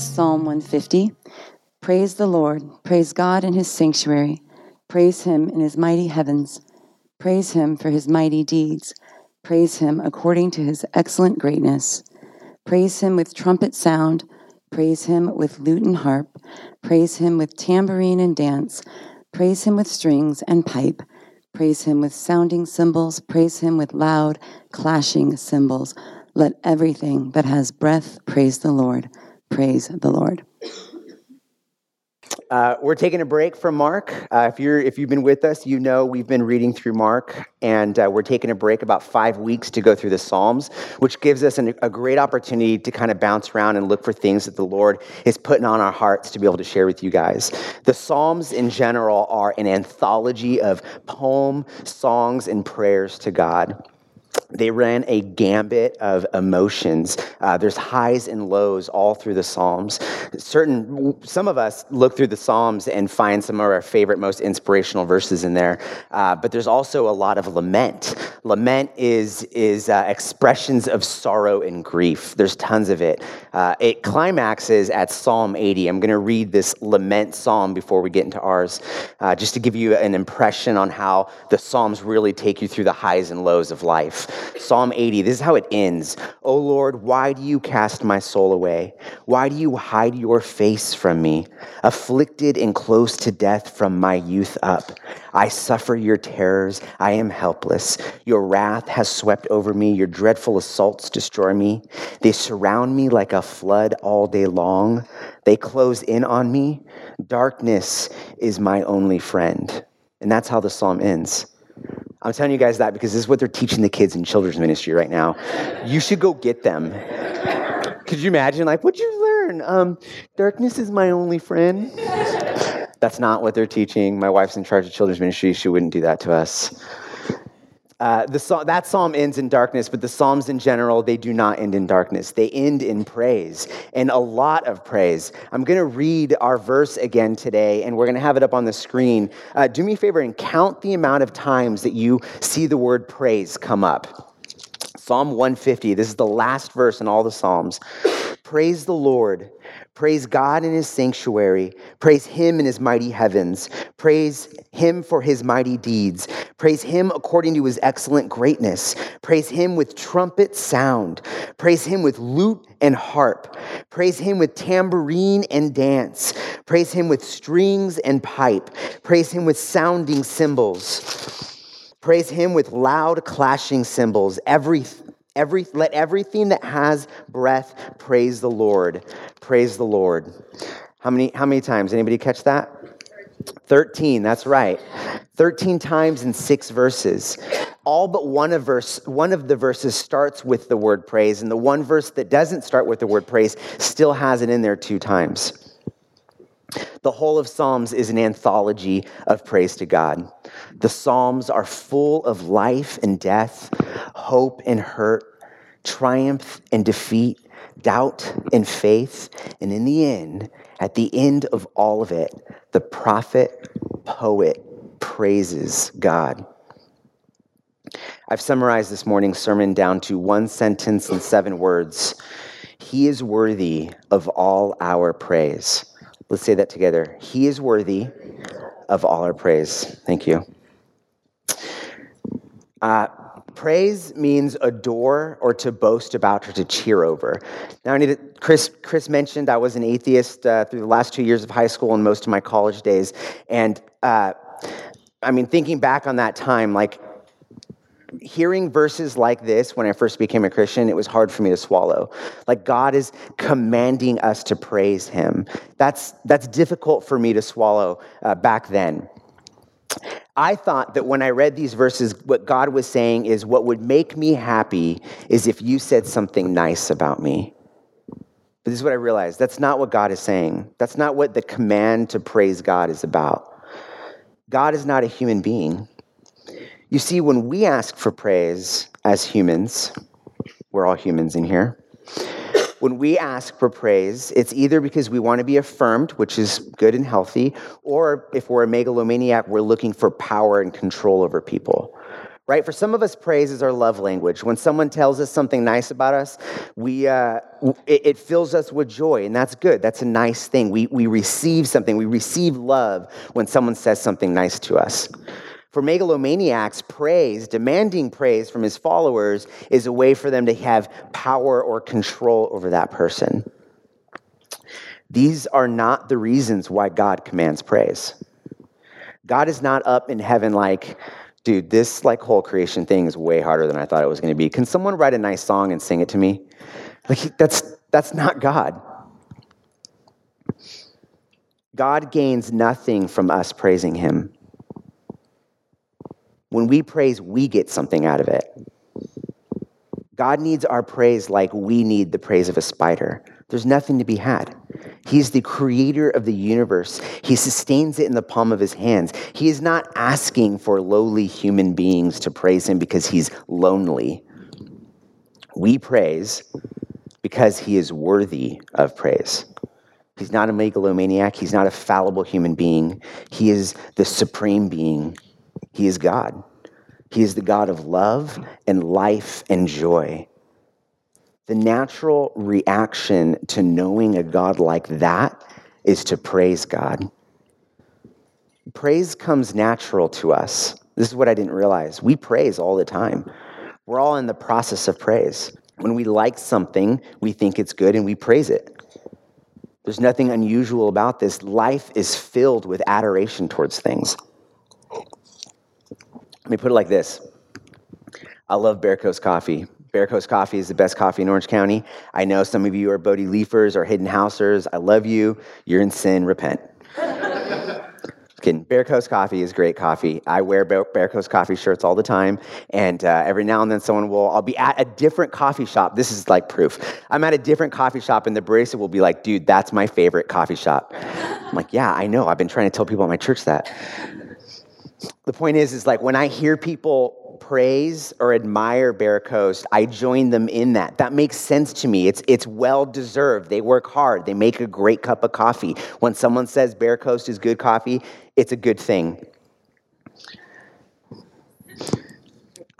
Psalm 150. Praise the Lord. Praise God in his sanctuary. Praise him in his mighty heavens. Praise him for his mighty deeds. Praise him according to his excellent greatness. Praise him with trumpet sound. Praise him with lute and harp. Praise him with tambourine and dance. Praise him with strings and pipe. Praise him with sounding cymbals. Praise him with loud, clashing cymbals. Let everything that has breath praise the Lord. Praise the Lord. Uh, we're taking a break from Mark. Uh, if you're if you've been with us, you know we've been reading through Mark, and uh, we're taking a break about five weeks to go through the Psalms, which gives us an, a great opportunity to kind of bounce around and look for things that the Lord is putting on our hearts to be able to share with you guys. The Psalms in general are an anthology of poem, songs, and prayers to God they ran a gambit of emotions. Uh, there's highs and lows all through the Psalms. Certain, some of us look through the Psalms and find some of our favorite, most inspirational verses in there. Uh, but there's also a lot of lament. Lament is is uh, expressions of sorrow and grief. There's tons of it. Uh, it climaxes at Psalm 80. I'm going to read this lament psalm before we get into ours, uh, just to give you an impression on how the Psalms really take you through the highs and lows of life. Psalm 80, this is how it ends. O Lord, why do you cast my soul away? Why do you hide your face from me? Afflicted and close to death from my youth up. I suffer your terrors. I am helpless. Your wrath has swept over me. Your dreadful assaults destroy me. They surround me like a flood all day long. They close in on me. Darkness is my only friend. And that's how the psalm ends. I'm telling you guys that because this is what they're teaching the kids in children's ministry right now. You should go get them. Could you imagine, like, what'd you learn? Um, darkness is my only friend. That's not what they're teaching. My wife's in charge of children's ministry. She wouldn't do that to us. Uh, the, that psalm ends in darkness, but the psalms in general, they do not end in darkness. They end in praise, and a lot of praise. I'm going to read our verse again today, and we're going to have it up on the screen. Uh, do me a favor and count the amount of times that you see the word praise come up. Psalm 150, this is the last verse in all the Psalms. Praise the Lord. Praise God in his sanctuary. Praise him in his mighty heavens. Praise him for his mighty deeds. Praise him according to his excellent greatness. Praise him with trumpet sound. Praise him with lute and harp. Praise him with tambourine and dance. Praise him with strings and pipe. Praise him with sounding cymbals. Praise him with loud clashing cymbals. Every Every, let everything that has breath praise the Lord. Praise the Lord. How many, how many times? Anybody catch that? 13, that's right. 13 times in six verses. All but one of, verse, one of the verses starts with the word praise, and the one verse that doesn't start with the word praise still has it in there two times. The whole of Psalms is an anthology of praise to God. The Psalms are full of life and death, hope and hurt, triumph and defeat, doubt and faith. And in the end, at the end of all of it, the prophet, poet praises God. I've summarized this morning's sermon down to one sentence and seven words. He is worthy of all our praise. Let's say that together. He is worthy of all our praise. Thank you. Uh, praise means adore or to boast about or to cheer over. Now, I need to, Chris. Chris mentioned I was an atheist uh, through the last two years of high school and most of my college days, and uh, I mean, thinking back on that time, like hearing verses like this when I first became a Christian, it was hard for me to swallow. Like God is commanding us to praise Him. That's that's difficult for me to swallow uh, back then. I thought that when I read these verses, what God was saying is, what would make me happy is if you said something nice about me. But this is what I realized that's not what God is saying. That's not what the command to praise God is about. God is not a human being. You see, when we ask for praise as humans, we're all humans in here. When we ask for praise, it's either because we want to be affirmed, which is good and healthy, or if we're a megalomaniac, we're looking for power and control over people right? For some of us, praise is our love language. When someone tells us something nice about us, we, uh, it, it, fills us with joy, and that's good. That's a nice thing. We, we receive something, we receive love when someone says something nice to us. For megalomaniacs, praise, demanding praise from his followers, is a way for them to have power or control over that person. These are not the reasons why God commands praise. God is not up in heaven like, dude, this like whole creation thing is way harder than I thought it was going to be. Can someone write a nice song and sing it to me? Like that's that's not God. God gains nothing from us praising him. When we praise, we get something out of it. God needs our praise like we need the praise of a spider. There's nothing to be had. He's the creator of the universe. He sustains it in the palm of his hands. He is not asking for lowly human beings to praise him because he's lonely. We praise because he is worthy of praise. He's not a megalomaniac. He's not a fallible human being. He is the supreme being. He is God. He is the God of love and life and joy. The natural reaction to knowing a God like that is to praise God. Praise comes natural to us. This is what I didn't realize. We praise all the time. We're all in the process of praise. When we like something, we think it's good and we praise it. There's nothing unusual about this. Life is filled with adoration towards things. Let me put it like this I love Bear Coast coffee. Bear Coast Coffee is the best coffee in Orange County. I know some of you are Bodhi Leafers or Hidden Housers. I love you. You're in sin. Repent. kidding. Bear Coast Coffee is great coffee. I wear Bear Coast Coffee shirts all the time, and uh, every now and then someone will. I'll be at a different coffee shop. This is like proof. I'm at a different coffee shop, and the barista will be like, "Dude, that's my favorite coffee shop." I'm like, "Yeah, I know. I've been trying to tell people at my church that." The point is, is like when I hear people praise or admire Bear Coast, I join them in that. That makes sense to me. It's, it's well deserved. They work hard, they make a great cup of coffee. When someone says Bear Coast is good coffee, it's a good thing.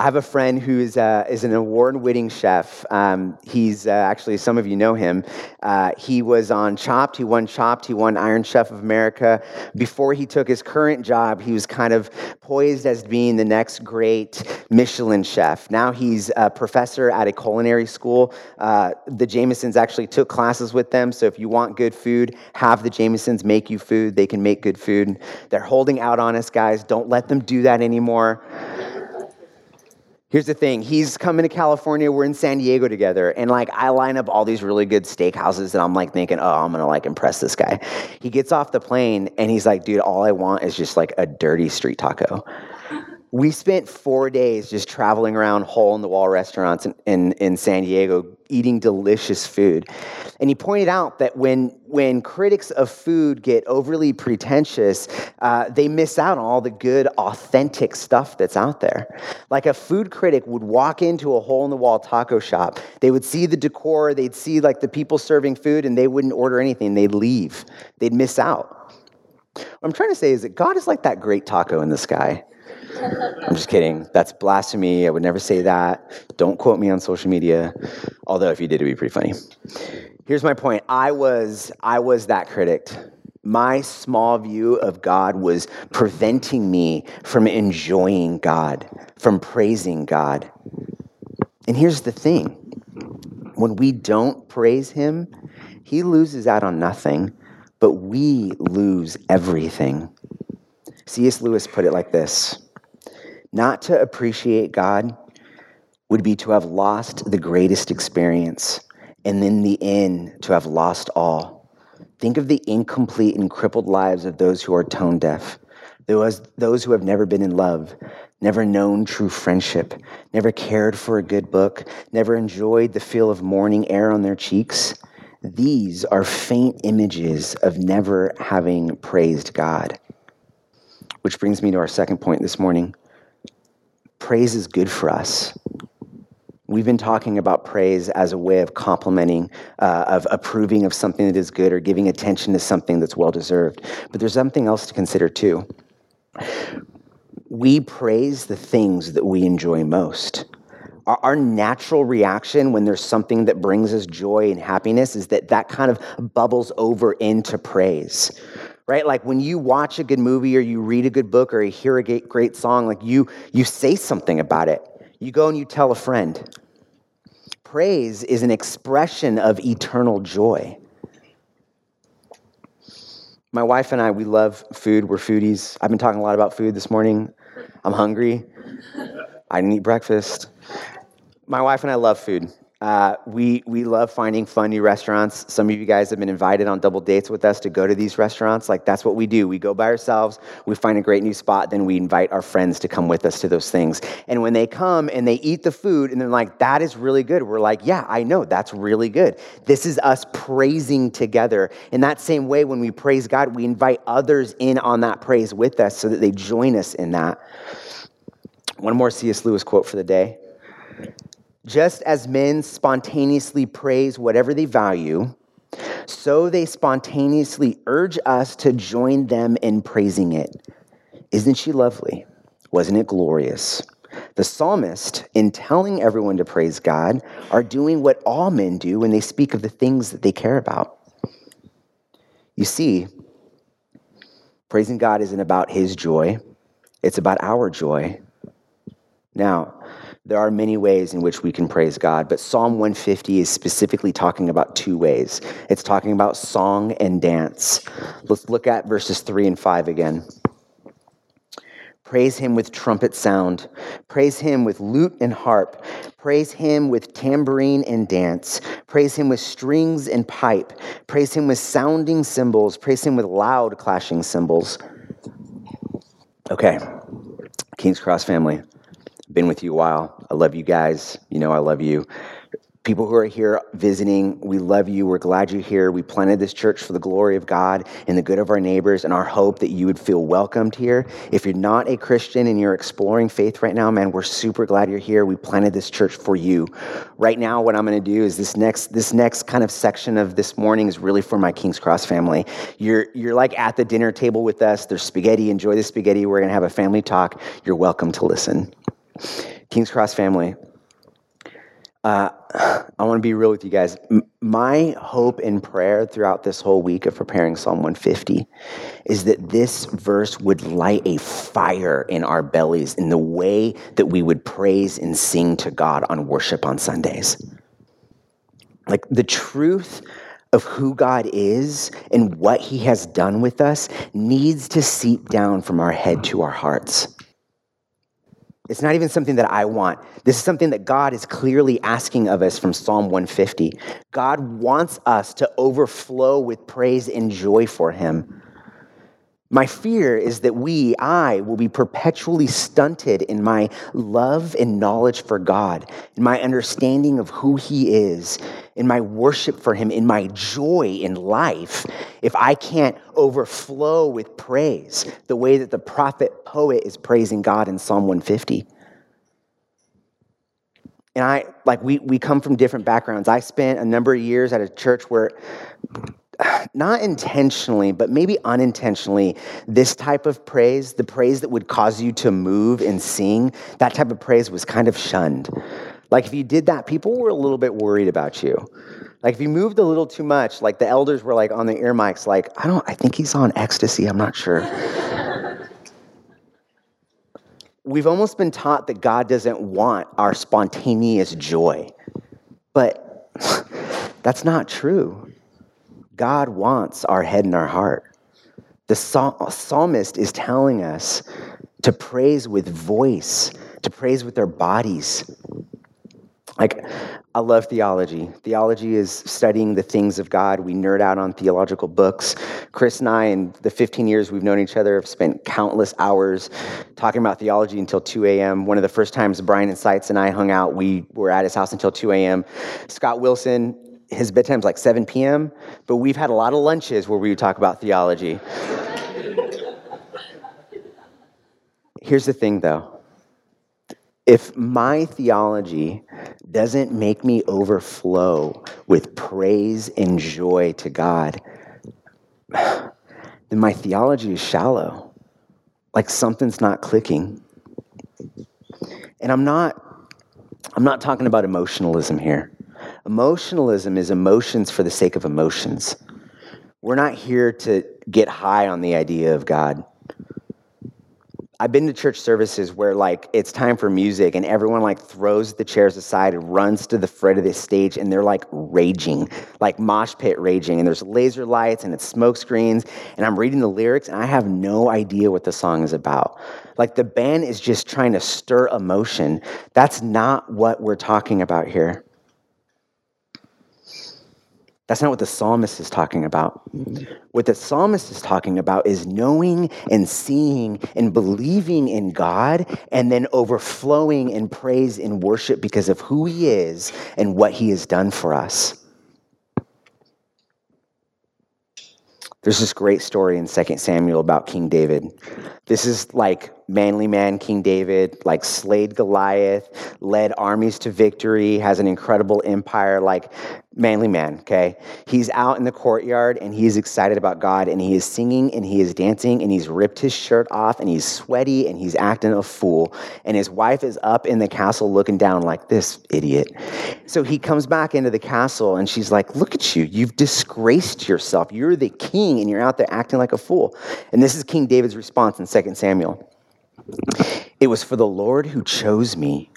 I have a friend who is, uh, is an award winning chef. Um, he's uh, actually, some of you know him. Uh, he was on Chopped. He won Chopped. He won Iron Chef of America. Before he took his current job, he was kind of poised as being the next great Michelin chef. Now he's a professor at a culinary school. Uh, the Jamesons actually took classes with them. So if you want good food, have the Jamesons make you food. They can make good food. They're holding out on us, guys. Don't let them do that anymore. Here's the thing. He's coming to California. We're in San Diego together. And like, I line up all these really good steakhouses and I'm like thinking, oh, I'm going to like impress this guy. He gets off the plane and he's like, dude, all I want is just like a dirty street taco we spent four days just traveling around hole in the wall restaurants in, in, in, San Diego eating delicious food. And he pointed out that when, when critics of food get overly pretentious, uh, they miss out on all the good, authentic stuff that's out there. Like a food critic would walk into a hole in the wall taco shop, they would see the decor, they'd see like the people serving food, and they wouldn't order anything. They'd leave, they'd miss out. What I'm trying to say is that God is like that great taco in the sky. I'm just kidding. That's blasphemy. I would never say that. Don't quote me on social media. Although if you did, it'd be pretty funny. Here's my point. I was I was that critic. My small view of God was preventing me from enjoying God, from praising God. And here's the thing. When we don't praise him, he loses out on nothing, but we lose everything. C.S. Lewis put it like this not to appreciate God would be to have lost the greatest experience, and in the end, to have lost all. Think of the incomplete and crippled lives of those who are tone deaf, those who have never been in love, never known true friendship, never cared for a good book, never enjoyed the feel of morning air on their cheeks. These are faint images of never having praised God. Which brings me to our second point this morning praise is good for us. We've been talking about praise as a way of complimenting, uh, of approving of something that is good or giving attention to something that's well deserved. But there's something else to consider too. we praise the things that we enjoy most. Our, our natural reaction when there's something that brings us joy and happiness is that that kind of bubbles over into praise right? Like when you watch a good movie or you read a good book or you hear a great song like you you say something about it. You go and you tell a friend. Praise is an expression of eternal joy. My wife and i we love food. We're foodies. I've been talking a lot about food this morning. I'm hungry. I didn't eat breakfast. My wife and i love food uh, we, we love finding fun new restaurants. Some of you guys have been invited on double dates with us to go to these restaurants. Like, that's what we do. We go by ourselves, we find a great new spot, then we invite our friends to come with us to those things. And when they come and they eat the food and they're like, that is really good, we're like, yeah, I know, that's really good. This is us praising together. In that same way, when we praise God, we invite others in on that praise with us so that they join us in that. One more C.S. Lewis quote for the day. Just as men spontaneously praise whatever they value, so they spontaneously urge us to join them in praising it. Isn't she lovely? Wasn't it glorious? The psalmist, in telling everyone to praise God, are doing what all men do when they speak of the things that they care about. You see, praising God isn't about his joy, it's about our joy. Now, there are many ways in which we can praise God, but Psalm 150 is specifically talking about two ways. It's talking about song and dance. Let's look at verses 3 and 5 again. Praise him with trumpet sound. Praise him with lute and harp. Praise him with tambourine and dance. Praise him with strings and pipe. Praise him with sounding cymbals. Praise him with loud clashing cymbals. Okay, King's Cross family been with you a while. I love you guys. You know I love you. People who are here visiting, we love you. We're glad you're here. We planted this church for the glory of God and the good of our neighbors, and our hope that you would feel welcomed here. If you're not a Christian and you're exploring faith right now, man, we're super glad you're here. We planted this church for you. Right now, what I'm going to do is this next this next kind of section of this morning is really for my King's Cross family. You're you're like at the dinner table with us. There's spaghetti. Enjoy the spaghetti. We're going to have a family talk. You're welcome to listen. King's Cross family, uh, I want to be real with you guys. My hope and prayer throughout this whole week of preparing Psalm 150 is that this verse would light a fire in our bellies in the way that we would praise and sing to God on worship on Sundays. Like the truth of who God is and what he has done with us needs to seep down from our head to our hearts. It's not even something that I want. This is something that God is clearly asking of us from Psalm 150. God wants us to overflow with praise and joy for Him. My fear is that we, I, will be perpetually stunted in my love and knowledge for God, in my understanding of who He is, in my worship for Him, in my joy in life, if I can't overflow with praise the way that the prophet poet is praising God in Psalm 150. And I, like, we, we come from different backgrounds. I spent a number of years at a church where not intentionally, but maybe unintentionally, this type of praise, the praise that would cause you to move and sing, that type of praise was kind of shunned. Like if you did that, people were a little bit worried about you. Like if you moved a little too much, like the elders were like on the ear mics, like, I don't, I think he's on ecstasy, I'm not sure. We've almost been taught that God doesn't want our spontaneous joy. But that's not true. God wants our head and our heart. The psalmist is telling us to praise with voice, to praise with our bodies. Like, I love theology. Theology is studying the things of God. We nerd out on theological books. Chris and I, in the 15 years we've known each other, have spent countless hours talking about theology until 2 a.m. One of the first times Brian and Seitz and I hung out, we were at his house until 2 a.m. Scott Wilson, his bedtime's like 7 p.m., but we've had a lot of lunches where we would talk about theology. Here's the thing though if my theology doesn't make me overflow with praise and joy to God, then my theology is shallow. like something's not clicking. And I'm not I'm not talking about emotionalism here. Emotionalism is emotions for the sake of emotions. We're not here to get high on the idea of God. I've been to church services where like it's time for music and everyone like throws the chairs aside and runs to the front of the stage and they're like raging, like mosh pit raging and there's laser lights and it's smoke screens and I'm reading the lyrics and I have no idea what the song is about. Like the band is just trying to stir emotion. That's not what we're talking about here. That's not what the psalmist is talking about. What the psalmist is talking about is knowing and seeing and believing in God and then overflowing in praise and worship because of who he is and what he has done for us. There's this great story in 2 Samuel about King David. This is like manly man King David, like slayed Goliath, led armies to victory, has an incredible empire, like manly man, okay? He's out in the courtyard and he's excited about God and he is singing and he is dancing and he's ripped his shirt off and he's sweaty and he's acting a fool. And his wife is up in the castle looking down like this idiot. So he comes back into the castle and she's like, Look at you, you've disgraced yourself. You're the king and you're out there acting like a fool. And this is King David's response in 2 Samuel. It was for the Lord who chose me.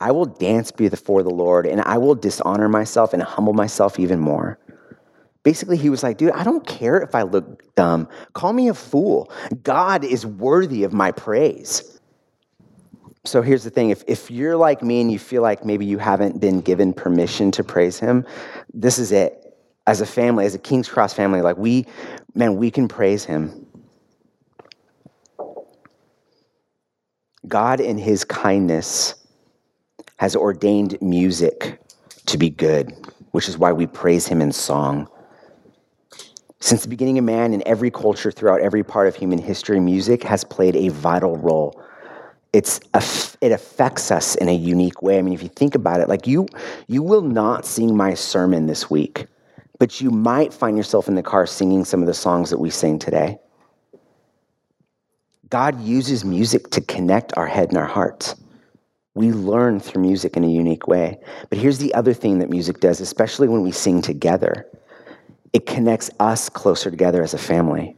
I will dance before the Lord and I will dishonor myself and humble myself even more. Basically, he was like, dude, I don't care if I look dumb. Call me a fool. God is worthy of my praise. So here's the thing if, if you're like me and you feel like maybe you haven't been given permission to praise him, this is it. As a family, as a King's Cross family, like we, man, we can praise him. God, in his kindness, has ordained music to be good, which is why we praise him in song. Since the beginning of man, in every culture throughout every part of human history, music has played a vital role. It's it affects us in a unique way. I mean, if you think about it, like you, you will not sing my sermon this week, but you might find yourself in the car singing some of the songs that we sing today. God uses music to connect our head and our hearts. We learn through music in a unique way. But here's the other thing that music does, especially when we sing together it connects us closer together as a family.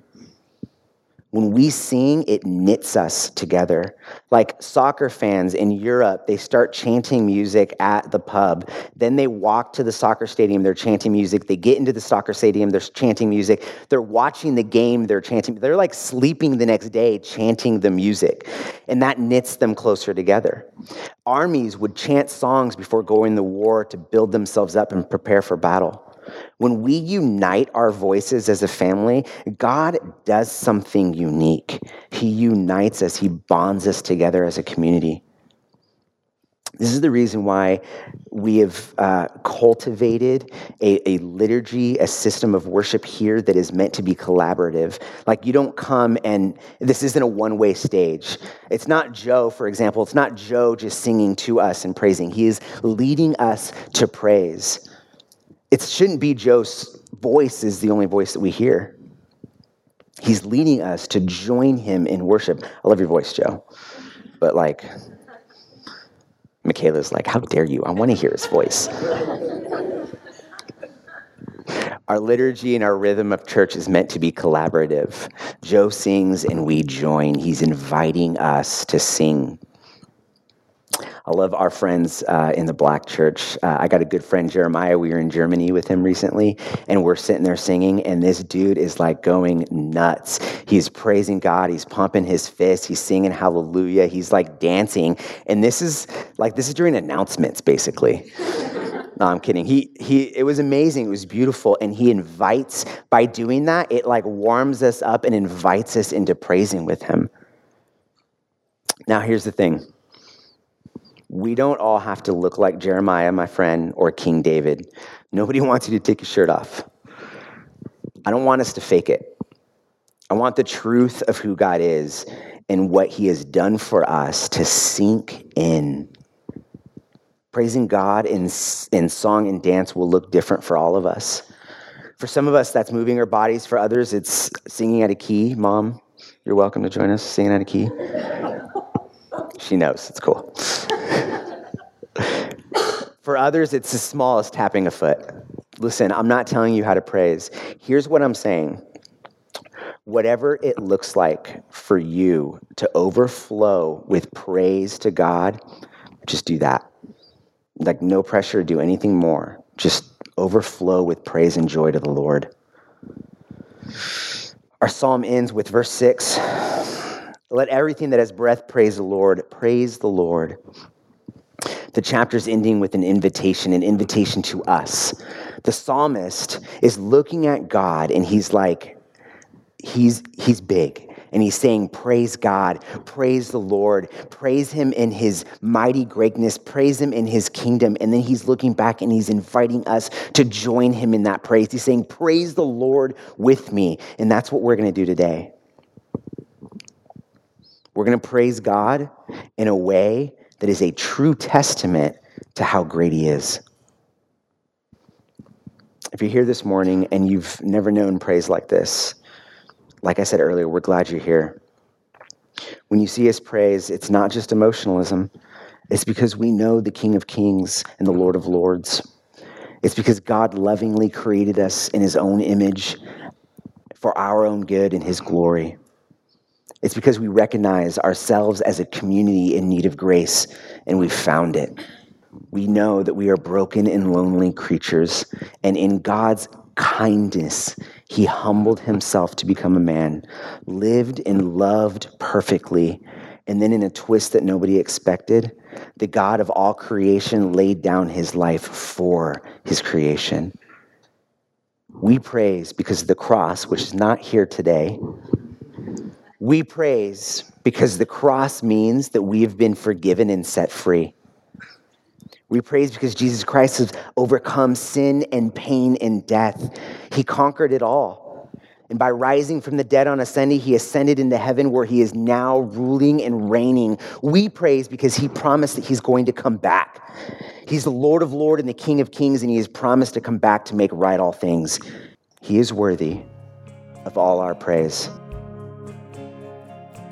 When we sing, it knits us together. Like soccer fans in Europe, they start chanting music at the pub. Then they walk to the soccer stadium, they're chanting music. They get into the soccer stadium, they're chanting music. They're watching the game, they're chanting. They're like sleeping the next day chanting the music. And that knits them closer together. Armies would chant songs before going to war to build themselves up and prepare for battle. When we unite our voices as a family, God does something unique. He unites us, He bonds us together as a community. This is the reason why we have uh, cultivated a, a, liturgy, a system of worship here that is meant to be collaborative. Like, you don't come and this isn't a one way stage. It's not Joe, for example, it's not Joe just singing to us and praising. He is leading us to praise it shouldn't be Joe's voice is the only voice that we hear. He's leading us to join him in worship. I love your voice, Joe. But like, Michaela's like, how dare you? I want to hear his voice. our liturgy and our rhythm of church is meant to be collaborative. Joe sings and we join. He's inviting us to sing. I love our friends uh, in the black church. Uh, I got a good friend, Jeremiah. We were in Germany with him recently, and we're sitting there singing, and this dude is like going nuts. He's praising God, he's pumping his fist, he's singing hallelujah, he's like dancing. And this is like, this is during announcements, basically. No, I'm kidding. He he it was amazing. It was beautiful and he invites by doing that, it like warms us up and invites us into praising with him. Now here's the thing we don't all have to look like Jeremiah, my friend, or King David. Nobody wants you to take your shirt off. I don't want us to fake it. I want the truth of who God is and what he has done for us to sink in. Praising God in, in song and dance will look different for all of us. For some of us, that's moving our bodies. For others, it's singing at a key, mom. You're welcome to join us singing at a key. She knows. It's cool. For others, it's as small as tapping a foot. Listen, I'm not telling you how to praise. Here's what I'm saying whatever it looks like for you to overflow with praise to God, just do that. Like, no pressure to do anything more. Just overflow with praise and joy to the Lord. Our psalm ends with verse 6 Let everything that has breath praise the Lord. Praise the Lord. The chapter's ending with an invitation, an invitation to us. The psalmist is looking at God and he's like, he's, he's big. And he's saying, Praise God, praise the Lord, praise him in his mighty greatness, praise him in his kingdom. And then he's looking back and he's inviting us to join him in that praise. He's saying, Praise the Lord with me. And that's what we're going to do today. We're going to praise God in a way that is a true testament to how great he is. If you're here this morning and you've never known praise like this, like I said earlier, we're glad you're here. When you see us praise, it's not just emotionalism, it's because we know the King of Kings and the Lord of Lords. It's because God lovingly created us in his own image for our own good and his glory. It's because we recognize ourselves as a community in need of grace and we've found it. We know that we are broken and lonely creatures, and in God's kindness, he humbled himself to become a man, lived and loved perfectly, and then in a twist that nobody expected, the God of all creation laid down his life for his creation. We praise because of the cross, which is not here today. We praise because the cross means that we have been forgiven and set free. We praise because Jesus Christ has overcome sin and pain and death. He conquered it all. And by rising from the dead on ascending, he ascended into heaven where he is now ruling and reigning. We praise because he promised that he's going to come back. He's the Lord of Lords and the King of Kings, and he has promised to come back to make right all things. He is worthy of all our praise.